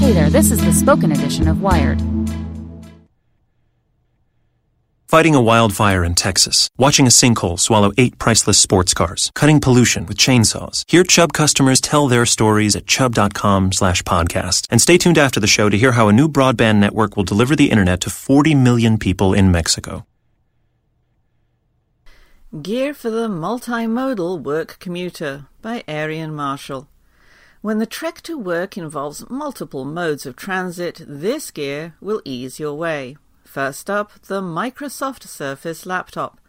Hey there, this is the spoken edition of Wired. Fighting a wildfire in Texas, watching a sinkhole swallow eight priceless sports cars, cutting pollution with chainsaws. Hear Chubb customers tell their stories at chubb.com slash podcast. And stay tuned after the show to hear how a new broadband network will deliver the internet to 40 million people in Mexico. Gear for the Multimodal Work Commuter by Aarian Marshall. When the trek to work involves multiple modes of transit, this gear will ease your way. First up, the Microsoft Surface laptop.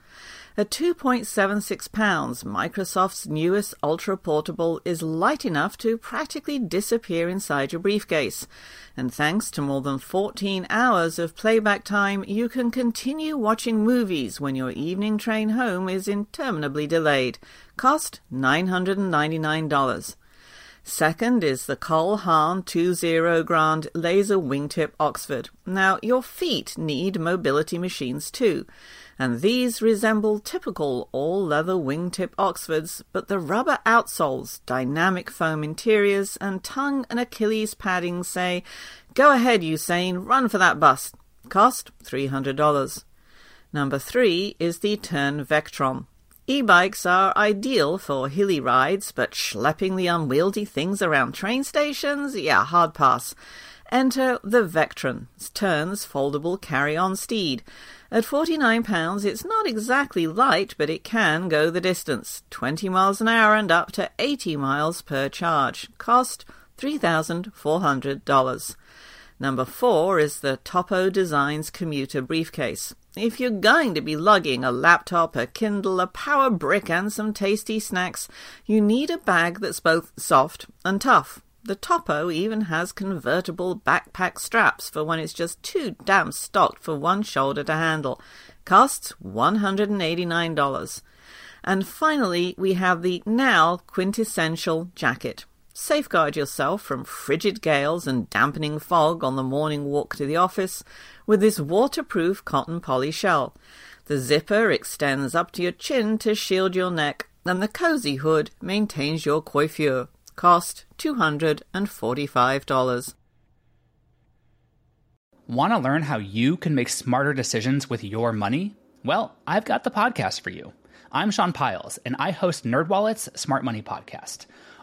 At 2.76 pounds, Microsoft's newest ultra portable is light enough to practically disappear inside your briefcase. And thanks to more than 14 hours of playback time, you can continue watching movies when your evening train home is interminably delayed. Cost $999. Second is the Cole Haan 20 Grand Laser Wingtip Oxford. Now, your feet need mobility machines too, and these resemble typical all-leather wingtip Oxfords, but the rubber outsoles, dynamic foam interiors, and tongue and Achilles padding say, Go ahead, Usain, run for that bus. Cost $300. Number three is the Tern Vektron. E-bikes are ideal for hilly rides, but schlepping the unwieldy things around train stations? Yeah, hard pass. Enter the Vektron, Tern's foldable carry-on steed. At £49, it's not exactly light, but it can go the distance 20 miles an hour and up to 80 miles per charge. Cost $3,400. Number four is the Topo Designs commuter briefcase. If you're going to be lugging a laptop, a Kindle, a power brick, and some tasty snacks, you need a bag that's both soft and tough. The Topo even has convertible backpack straps for when it's just too damn stocked for one shoulder to handle. Costs $189. And finally, we have the Nau quintessential jacket. Safeguard yourself from frigid gales and dampening fog on the morning walk to the office with this waterproof cotton poly shell. The zipper extends up to your chin to shield your neck, and the cozy hood maintains your coiffure. Cost $245. Want to learn how you can make smarter decisions with your money? Well, I've got the podcast for you. I'm Sean Pyles, and I host NerdWallet's Smart Money Podcast.